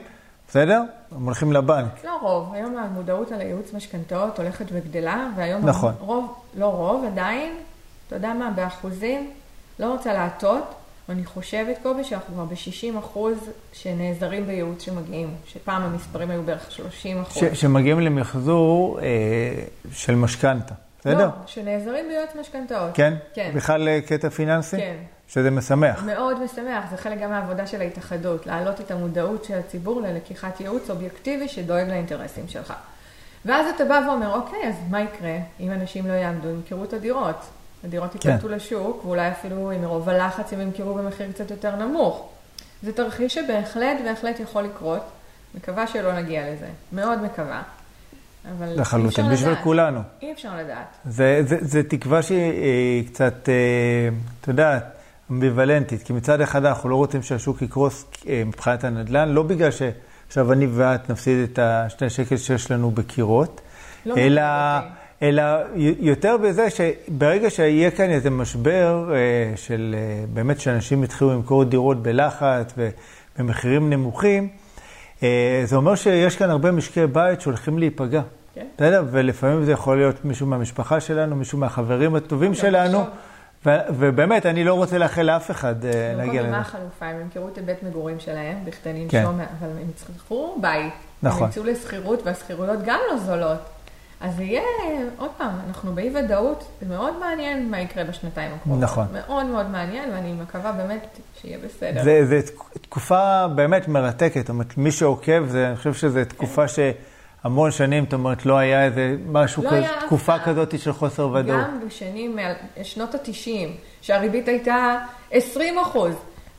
בסדר? הם הולכים לבנק. לא רוב, היום המודעות על הייעוץ משכנתאות הולכת וגדלה, והיום נכון. רוב, לא רוב, עדיין, אתה יודע מה, באחוזים, לא רוצה להטות, ואני חושבת, קובי, שאנחנו כבר ב-60 אחוז שנעזרים בייעוץ שמגיעים, שפעם המספרים היו בערך 30 אחוז. ש- שמגיעים למחזור אה, של משכנתה, בסדר? לא, שנעזרים ביועץ משכנתאות. כן? כן. בכלל אה, קטע פיננסי? כן. שזה משמח. מאוד משמח, זה חלק גם מהעבודה של ההתאחדות, להעלות את המודעות של הציבור ללקיחת ייעוץ אובייקטיבי שדואג לאינטרסים שלך. ואז אתה בא ואומר, אוקיי, אז מה יקרה אם אנשים לא יעמדו, ימכרו את הדירות? הדירות כן. ייפלטו לשוק, ואולי אפילו עם מרוב הלחץ הם ימכרו במחיר קצת יותר נמוך. זה תרחיש שבהחלט, בהחלט יכול לקרות. מקווה שלא נגיע לזה. מאוד מקווה. אבל אי אפשר לחלוטין, בשביל לדעת. כולנו. אי אפשר לדעת. זה, זה, זה תקווה שהיא קצת, אה, אתה יודע, אמביוולנטית, כי מצד אחד אנחנו לא רוצים שהשוק יקרוס אה, מבחינת הנדל"ן, לא בגלל שעכשיו אני ואת נפסיד את השני שקל שיש לנו בקירות, לא אלא, מעניין אותי. אלא יותר בזה שברגע שיהיה כאן איזה משבר אה, של אה, באמת שאנשים יתחילו למכור דירות בלחץ ובמחירים נמוכים, זה אומר שיש כאן הרבה משקי בית שהולכים להיפגע. כן. בסדר? ולפעמים זה יכול להיות מישהו מהמשפחה שלנו, מישהו מהחברים הטובים גם שלנו, עכשיו. ובאמת, אני לא רוצה לאחל לאף אחד אה, להגיע כל, מה לזה. החלופה? הם ימכרו את הבית מגורים שלהם בכדי לנשום, כן. אבל הם יצטרכו בית. נכון. הם יצאו לשכירות, והשכירויות גם לא זולות. אז יהיה, עוד פעם, אנחנו באי ודאות, זה מאוד מעניין מה יקרה בשנתיים הקרובות. נכון. מאוד מאוד מעניין, ואני מקווה באמת שיהיה בסדר. זה, זה תקופה באמת מרתקת, זאת אומרת, מי שעוקב, זה, אני חושב שזו תקופה שהמון שנים, זאת אומרת, לא היה איזה משהו לא כזה, היה תקופה. כזאת של חוסר ודאות. גם בשנים, מה- שנות ה-90, שהריבית הייתה 20 אחוז.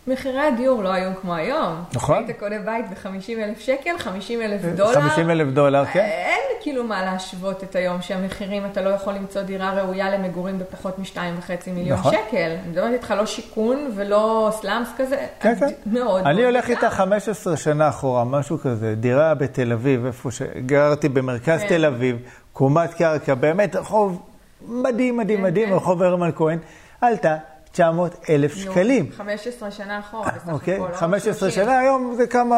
מחירי הדיור לא היו כמו היום. נכון. היית קונה בית ב-50 אלף שקל, 50 אלף דולר. 50 אלף דולר, כן? אין כאילו מה להשוות את היום שהמחירים, אתה לא יכול למצוא דירה ראויה למגורים בפחות מ-2.5 מיליון נכון. שקל. אני מדברת איתך לא שיכון ולא סלאמס כזה, כן, כן. מאוד. אני מאוד הולך. איתה 15 שנה אחורה, משהו כזה, דירה בתל אביב, איפה שגרתי במרכז כן. תל אביב, קומת קרקע, באמת רחוב מדהים, מדהים, כן, מדהים, כן. רחוב הרמן כהן, עלתה 900 אלף שקלים. 15 שנה אחורה, בסך אוקיי? הכל. לא? 15 30, שנה, היום זה כמה...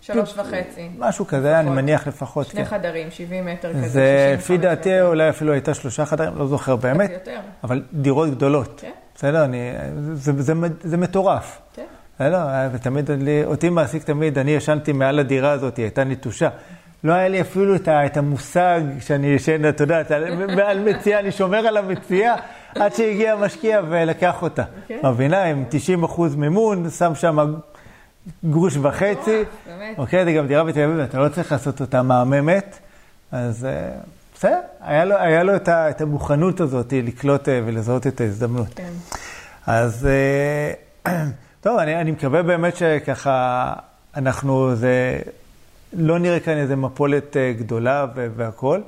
שלוש וחצי. משהו כזה, אני לפחות. מניח לפחות, שני כן. חדרים, 70 מטר כזה, זה 65 לפי דעתי. אולי אפילו הייתה שלושה חדרים, לא זוכר באמת, יותר. אבל דירות גדולות. כן. בסדר? אני, זה, זה, זה מטורף. כן. בסדר? ותמיד, אותי מעסיק תמיד, אני ישנתי מעל הדירה הזאת, היא הייתה נטושה. לא היה לי אפילו את, את המושג שאני ישן, אתה יודע, אתה- מעל מציאה, אני שומר על המציאה, עד שהגיע המשקיע ולקח אותה. אוקיי. מבינה? עם 90 אחוז מימון, שם שם גרוש וחצי. אוקיי, זה גם דירה בתל אביב, אתה לא צריך לעשות אותה מהממת. אז אה, בסדר, היה לו, את, המוכנות הזאת לקלוט אה, ולזהות את ההזדמנות. כן. אז אה, טוב, אני, אני מקווה באמת שככה אנחנו, זה, לא נראה כאן איזה מפולת גדולה והכול.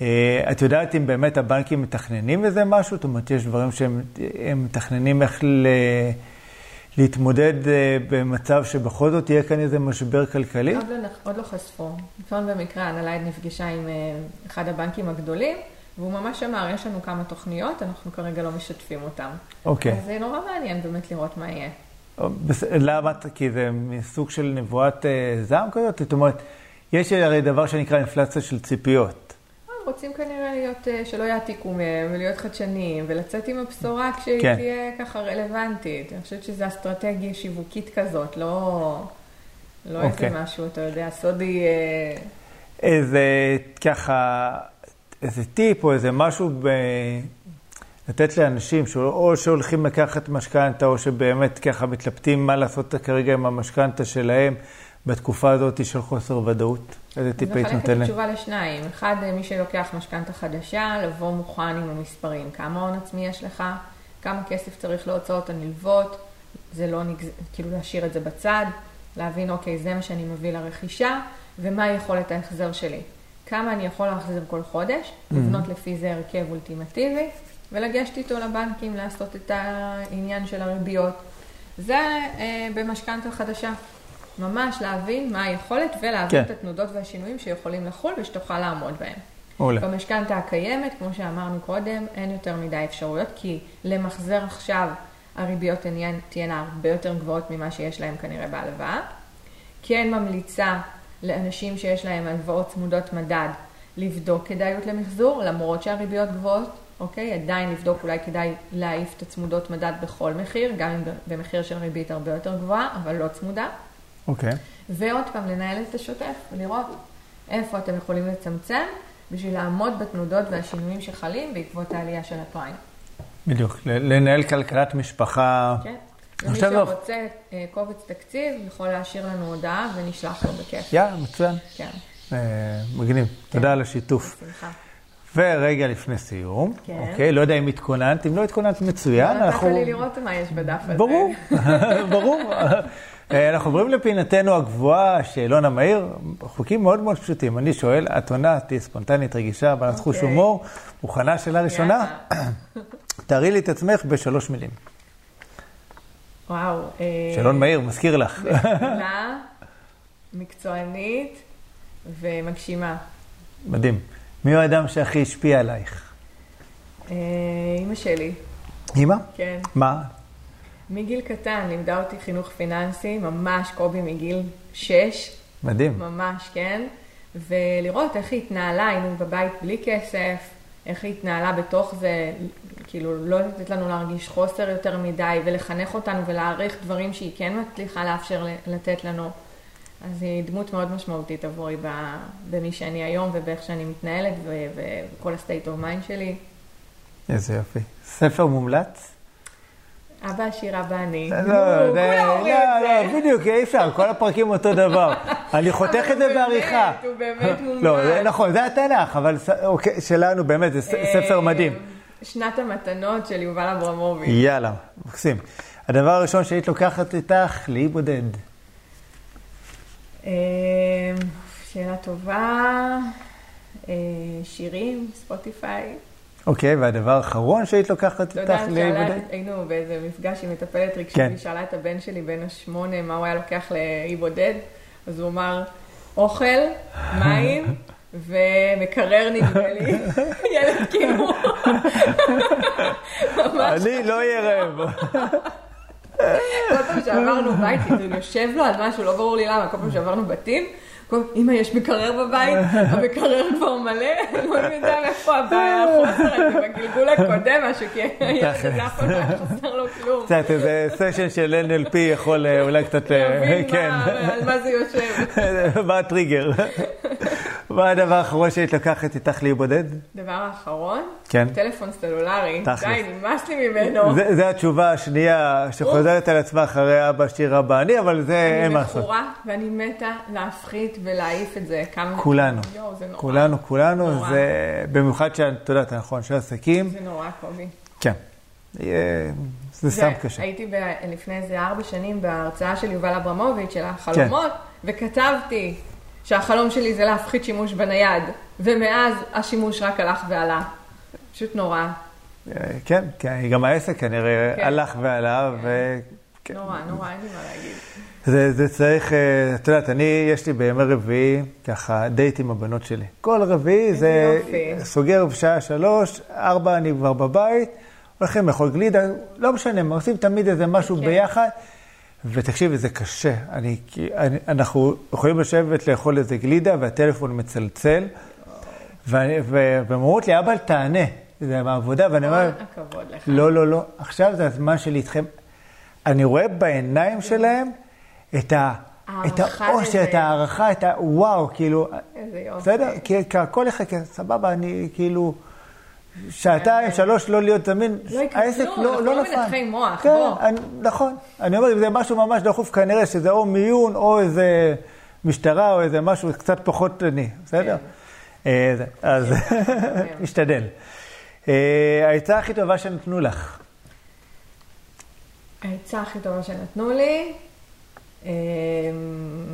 אה, את יודעת אם באמת הבנקים מתכננים איזה משהו? זאת אומרת, יש דברים שהם הם מתכננים איך ל, להתמודד אה, במצב שבכל זאת יהיה כאן איזה משבר כלכלי? עוד לא, עוד לא חשפו. לפעמים במקרה ההנהלה נפגשה עם אה, אחד הבנקים הגדולים, והוא ממש אמר, יש לנו כמה תוכניות, אנחנו כרגע לא משתפים אותם. אוקיי. אז זה נורא מעניין באמת לראות מה יהיה. למה? כי זה מסוג של נבואת זעם כזאת? זאת אומרת, יש הרי דבר שנקרא אינפלציה של ציפיות. רוצים כנראה להיות, אה, שלא יעתיקו מהם, ולהיות חדשניים, ולצאת עם הבשורה כשהיא כן. תהיה ככה רלוונטית. אני חושבת שזו אסטרטגיה שיווקית כזאת, לא, לא אוקיי. איזה משהו, אתה יודע, סודי... אה, איזה ככה, איזה טיפ או איזה משהו ב... לתת לאנשים שאו שהולכים לקחת משכנתה או שבאמת ככה מתלבטים מה לעשות כרגע עם המשכנתה שלהם בתקופה הזאת של חוסר ודאות. איזה טיפ היית את נותן להם? התשובה לשניים. אחד, מי שלוקח משכנתה חדשה, לבוא מוכן עם המספרים. כמה הון עצמי יש לך, כמה כסף צריך להוצאות הנלוות, זה לא נגז... כאילו להשאיר את זה בצד, להבין, אוקיי, זה מה שאני מביא לרכישה, ומה יכולת ההחזר שלי. כמה אני יכול להחזיר כל חודש, לבנות לפי זה הרכב אולטימטיבי, ולגשת איתו לבנקים לעשות את העניין של הריביות. זה אה, במשכנתה חדשה. ממש להבין מה היכולת ולהבין כן. את התנודות והשינויים שיכולים לחול ושתוכל לעמוד בהם. מעולה. במשכנתה הקיימת, כמו שאמרנו קודם, אין יותר מדי אפשרויות, כי למחזר עכשיו הריביות תהיינה הרבה יותר גבוהות ממה שיש להם כנראה בהלוואה. כן ממליצה לאנשים שיש להם הלוואות צמודות מדד לבדוק כדאיות למחזור, למרות שהריביות גבוהות, אוקיי? עדיין לבדוק אולי כדאי להעיף את הצמודות מדד בכל מחיר, גם אם במחיר של ריבית הרבה יותר גבוהה, אבל לא צמודה. אוקיי. ועוד פעם, לנהל את השוטף ולראות איפה אתם יכולים לצמצם בשביל לעמוד בתנודות והשינויים שחלים בעקבות העלייה של הפריים. בדיוק. לנהל כלכלת משפחה. כן? ומי לא. שרוצה אה, קובץ תקציב יכול להשאיר לנו הודעה ונשלח לו בכיף. יאללה, מצוין. כן, אה, מגניב. תודה על השיתוף. בשמחה. ורגע לפני סיום, כן. אוקיי, לא יודע אם התכוננת, אם לא התכוננת מצוין, נתת לי לראות מה יש בדף הזה. ברור, ברור. אה, אנחנו עוברים לפינתנו הקבועה, שאלון המהיר, חוקים מאוד מאוד פשוטים. אני שואל, את עונה, תהיי ספונטנית, רגישה, בעלת חוש אוקיי. הומור, מוכנה שאלה ראשונה? תארי לי את עצמך בשלוש מילים. וואו. אה, שאלון מהיר, מזכיר לך. משכילה, מקצוענית ומגשימה. מדהים. מי הוא האדם שהכי השפיע עלייך? אה, אימא שלי, אימא? כן. מה? מגיל קטן לימדה אותי חינוך פיננסי, ממש קובי מגיל שש, מדהים. ממש, כן? ולראות איך היא התנהלה, היינו בבית בלי כסף, איך היא התנהלה בתוך זה, כאילו לא לתת לנו להרגיש חוסר יותר מדי, ולחנך אותנו ולהעריך דברים שהיא כן מצליחה לאפשר לתת לנו. אז היא דמות מאוד משמעותית עבורי במי שאני היום ובאיך שאני מתנהלת ו- וכל ה-state of mind שלי. איזה יופי. ספר מומלץ? אבא עשיר, אבא אני. לא, לא. לא, בדיוק, אי אפשר, כל הפרקים אותו דבר. אני חותך את זה בעריכה. הוא באמת מומלץ. לא, נכון, זה התנ"ך, אבל אוקיי, שלנו באמת, זה ס- ספר אה, מדהים. שנת המתנות של יובל אברמוביץ'. יאללה, מקסים. הדבר הראשון שהיית לוקחת איתך, לאי בודד. אה, שאלה טובה. אה, שירים, ספוטיפיי. אוקיי, והדבר האחרון שהיית לוקחת אתה איתך יודע, לאי שאלה- בודד? היינו באיזה מפגש עם מטפלת רגשית, כן. שאלה את הבן שלי בן השמונה מה הוא היה לוקח לאי בודד, אז הוא אמר, אוכל, מים ומקרר נדמה לי. ילד כאילו. ממש אני לא אהיה רעב. כל פעם שעברנו בית, כאילו יושב לו על משהו, לא ברור לי למה, כל פעם שעברנו בתים, אמא, יש מקרר בבית, המקרר כבר מלא, לא יודע מאיפה הבעיה, החוסר הזה בגלגול הקודם, משהו, כי הילד הזה אף פעם חסר לו כלום. קצת איזה סשן של NLP יכול אה, אולי קצת... אה, להבין כן. מה- על מה זה יושב. מה הטריגר? מה הדבר האחרון שהיית לקחת איתך לאי בודד? דבר האחרון, כן. טלפון סלולרי, תכלס. די, נמאס לי ממנו. זה- זה התשובה השנייה שחוזרת על עצמה אחרי אבא שיר אבא אני, אבל זה אין אני מה לעשות. מכורה ואני מתה להפחית ולהעיף את זה כמה... כולנו. יואו, זה נורא. כולנו, כולנו. זה במיוחד שאת יודעת, נכון, של עסקים, זה נורא, קובי. כן. זה סם קשה. הייתי לפני איזה ארבע שנים בהרצאה של יובל אברמוביץ' של החלומות, כן. וכתבתי שהחלום שלי זה להפחית שימוש בנייד, ומאז השימוש רק הלך ועלה. פשוט נורא, אה, כן, כן, גם העסק כנראה כן. הלך ועלה, וכן. נורא, נורא, אין לי מה להגיד. זה, זה צריך, אה, את יודעת, אני, יש לי בימי רביעי, ככה, דייט עם הבנות שלי. כל רביעי זה יופי. סוגר בשעה שלוש, ארבע אני כבר בבית, הולכים לאכול גלידה, לא משנה, עושים תמיד איזה משהו כן. ביחד. ותקשיבי, זה קשה. אני, אני, אנחנו יכולים לשבת לאכול איזה גלידה והטלפון מצלצל, והן אומרות לי, אבא, תענה, זה מהעבודה, ואני אומר, הכבוד לך. לא, לא, לא, עכשיו זה הזמן שלי איתכם. אני רואה בעיניים שלהם את ה... את האושר. את ההערכה, את הוואו, כאילו, איזה יופי. בסדר? כי הכל יחכה, סבבה, אני כאילו, שעתיים, שלוש, לא להיות זמין, לא יקרה העסק כלום, לא אנחנו לא לא נפל. מנתחי מוח, כן, בוא. נכון. אני אומר, אם זה משהו ממש דחוף, כנראה שזה או מיון, או איזה משטרה, או איזה משהו קצת פחות אני, בסדר? אה, זה- אז נשתדל. אה, העצה הכי טובה שנתנו לך. העצה הכי טובה שנתנו לי, אמ,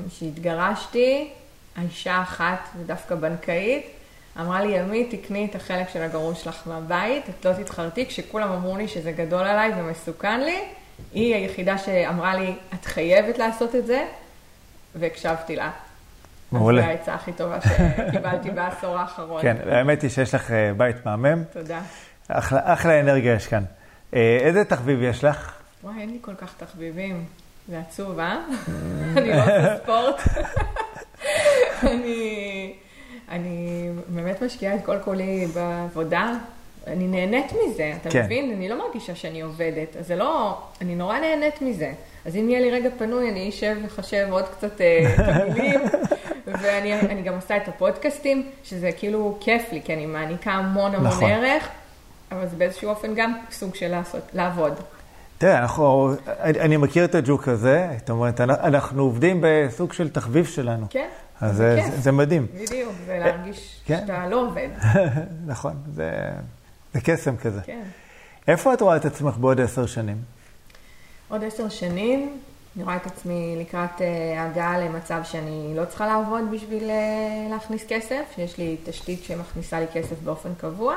שהתגרשתי, האישה אחת, ודווקא בנקאית, אמרה לי, ימי, תקני את החלק של הגרוש שלך מהבית, את לא תתחרטי, כשכולם אמרו לי שזה גדול עליי ומסוכן לי, היא היחידה שאמרה לי, את חייבת לעשות את זה, והקשבתי לה. מעולה. זו העצה הכי טובה שקיבלתי בעשור האחרון. כן, האמת היא שיש לך אה, בית מהמם, תודה. אחלה אחלה אנרגיה יש כאן. אה, איזה תחביב יש לך? וואי, אין לי כל כך תחביבים. זה עצוב, אה? אני לא עושה ספורט. אני, אני באמת משקיעה את כל כולי בעבודה. אני נהנית מזה, אתה כן. מבין? אני לא מרגישה שאני עובדת. אז זה לא... אני נורא נהנית מזה. אז אם יהיה לי רגע פנוי, אני אשב לחשב עוד קצת אה, תמלילים. ואני אני גם עושה את הפודקאסטים, שזה כאילו כיף לי, כי אני מעניקה המון המון נכון. ערך. אבל זה באיזשהו אופן גם סוג של לעשות, לעבוד. תראה, אנחנו, אני, אני מכיר את הג'וק הזה, זאת אומרת, אנחנו עובדים בסוג של תחביב שלנו. כן, אז זה. זה, זה מדהים. בדיוק, ולהרגיש כן. שאתה לא עובד. נכון, זה, זה קסם כזה. כן. איפה את רואה את עצמך בעוד עשר שנים? עוד עשר שנים, אני רואה את עצמי לקראת אה, הגעה למצב שאני לא צריכה לעבוד בשביל אה, להכניס כסף, שיש לי תשתית שמכניסה לי כסף באופן קבוע,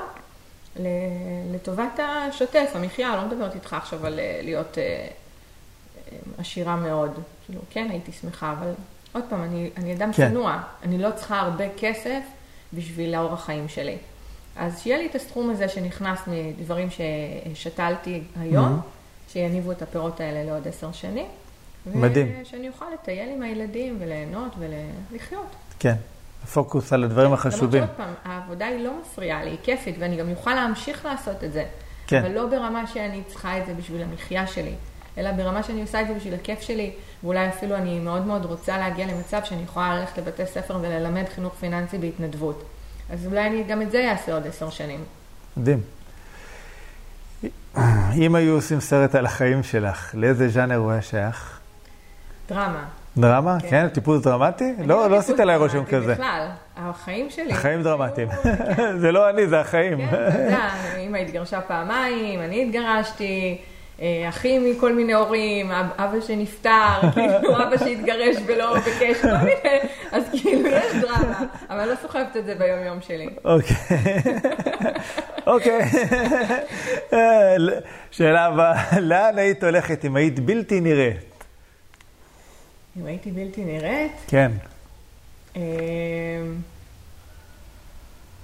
לטובת השוטף, המחיה, לא מדברת איתך עכשיו על אה, להיות אה, אה, עשירה מאוד. כאילו, כן, הייתי שמחה, אבל עוד פעם, אני, אני אדם כן. צנוע, אני לא צריכה הרבה כסף בשביל האורח חיים שלי. אז שיהיה לי את הסכום הזה שנכנס מדברים ששתלתי היום, שיניבו את הפירות האלה לעוד עשר שנים. מדהים. ושאני אוכל לטייל עם הילדים וליהנות ולחיות. כן, הפוקוס על הדברים החשובים. למרות שעוד פעם, העבודה היא לא מפריעה לי, היא כיפית, ואני גם אוכל להמשיך לעשות את זה. כן. אבל לא ברמה שאני צריכה את זה בשביל המחיה שלי, אלא ברמה שאני עושה את זה בשביל הכיף שלי, ואולי אפילו אני מאוד מאוד רוצה להגיע למצב שאני יכולה ללכת לבתי ספר וללמד חינוך פיננסי בהתנדבות. אז אולי אני גם את זה אעשה עוד עשר שנים. מדהים. אם היו עושים סרט על החיים שלך, לאיזה ז'אנר הוא היה שייך? דרמה. דרמה? כן. כן? טיפוס דרמטי? לא, לא עשית עליי רושם כזה. בכלל, החיים שלי. החיים דרמטיים. היו- זה לא אני, זה החיים. כן, אתה יודע, אמא התגרשה פעמיים, אני התגרשתי, אחים מכל מיני הורים, אב- אבא שנפטר, כאילו אבא שהתגרש ולא ביקש, כל מיני, אז כאילו יש דרמה, אבל אני לא סוחבת את זה ביום-יום שלי. אוקיי. אוקיי. אה, שאלה הבאה, לאן היית הולכת אם היית בלתי נראית? אם הייתי בלתי נראית, כן. אה,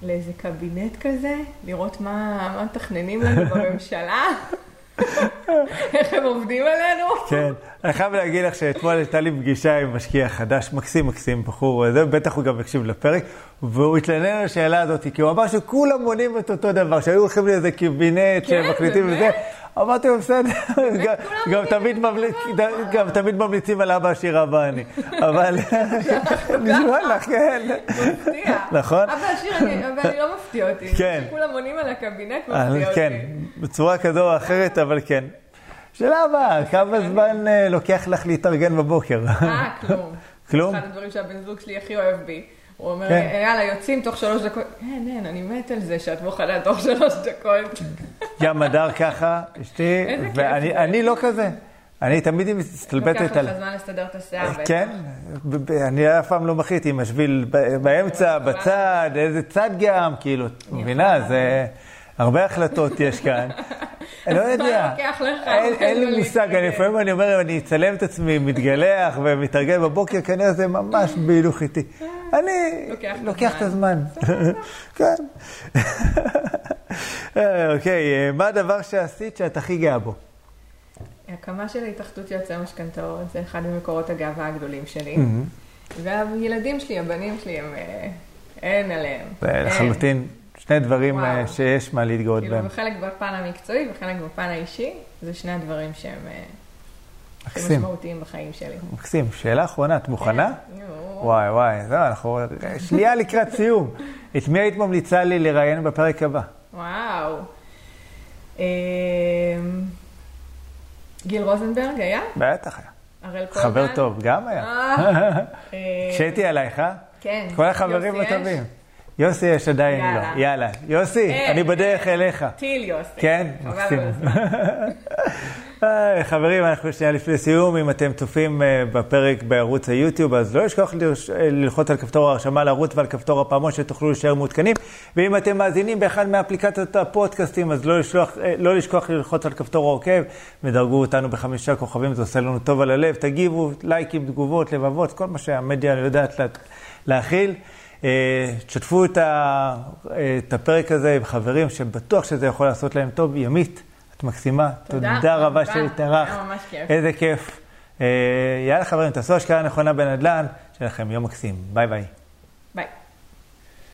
לאיזה קבינט כזה, לראות מה מתכננים לנו בממשלה, איך הם עובדים עלינו. כן. אני חייב להגיד לך שאתמול הייתה לי פגישה עם משקיע חדש, מקסים מקסים, בחור, זה, בטח הוא גם יקשיב לפרק, והוא התלונן על השאלה הזאת, כי הוא אמר שכולם עונים את אותו דבר, שהיו הולכים לאיזה קבינט כן, שהם מחליטים וזה. אמרתי לו, בסדר, גם- תמיד ממליצים על אבא עשיר אבא אני, אבל נשמע לך, כן. מפתיע. נכון? אבא עשיר, אני- אבל לא מפתיע אותי. כן. שכולם עונים על הקבינט אה, מפתיע אותי. כן, בצורה כזו או אחרת, אבל כן. שאלה הבאה, כמה זמן אה, לוקח לך להתארגן בבוקר? אה, כלום. כלום? אחד הדברים שהבן זוג שלי הכי אוהב בי. הוא אומר, כן. יאללה, יוצאים תוך שלוש דקות. אין, אין, אני מת על זה שאת מוכנה תוך שלוש דקות. ים הדר ככה, אשתי, ואני. אני לא כזה. אני תמיד לוקח מסתלבטת על... לך זמן לסדר את השיער. בטח. כן, אני אף פעם לא מחליט אם השביל באמצע, בצד, איזה צד גם, כאילו, מבינה? זה... הרבה החלטות יש כאן. אני לא יודע. אין- לי מושג, אני. לפעמים אני אומר, אני אצלם את עצמי מתגלח ומתארגן בבוקר, כנראה זה ממש בהילוך איתי. אני לוקח את הזמן. כן. אה, אוקיי, אה, מה הדבר שעשית שאת הכי גאה בו? הקמה של התאחדות יועצי המשכנתאות זה אחד ממקורות הגאווה הגדולים שלי. והילדים שלי, הבנים שלי, הם... אה, אין עליהם. לחלוטין שני דברים וואו. אה, שיש מה להתגאות כאילו, בהם. וחלק בפן המקצועי וחלק בפן האישי, זה שני הדברים שהם אה, מקסים. משמעותיים בחיים שלי. מקסים. שאלה אחרונה, את מוכנה? יואו. וואי וואי, זהו, אנחנו שנייה לקראת סיום. את מי היית ממליצה לי לראיין בפרק הבא? וואו. אמ, גיל רוזנברג היה? בטח היה. הראל קולמן? חבר טוב, גם היה. אה, אה, עלייך, אה? כן. כל החברים? הטובים. יוסי יש עדיין יאללה. לא. יאללה. יוסי, אין, אני בדרך אין. אליך. טיל יוסי. כן, מקסים. היי, חברים, אנחנו שנייה לפני סיום. אם אתם צופים אה, בפרק בערוץ היוטיוב, אז לא לשכוח אה, ללחוץ על כפתור ההרשמה לערוץ ועל כפתור הפעמון שתוכלו להישאר מעודכנים. ואם אתם מאזינים באחד מאפליקציות הפודקאסטים, אז לא, לשלוח, אה, לא לשכוח ללחוץ על כפתור העוקב ודרגו אותנו בחמישה כוכבים, זה עושה לנו טוב על הלב. תגיבו, לייקים, תגובות, לבבות, כל מה שהמדיה יודעת לה- להכיל. אה, תשתפו את, ה, אה, את הפרק הזה עם חברים שבטוח שזה יכול לעשות להם טוב. ימית, את מקסימה. תודה. תודה רבה. שהתארחת. היה ממש כיף. איזה כיף. אה, יאללה חברים, תעשו השקעה נכונה בנדל"ן, שיהיה לכם יום מקסים. ביי. ביי.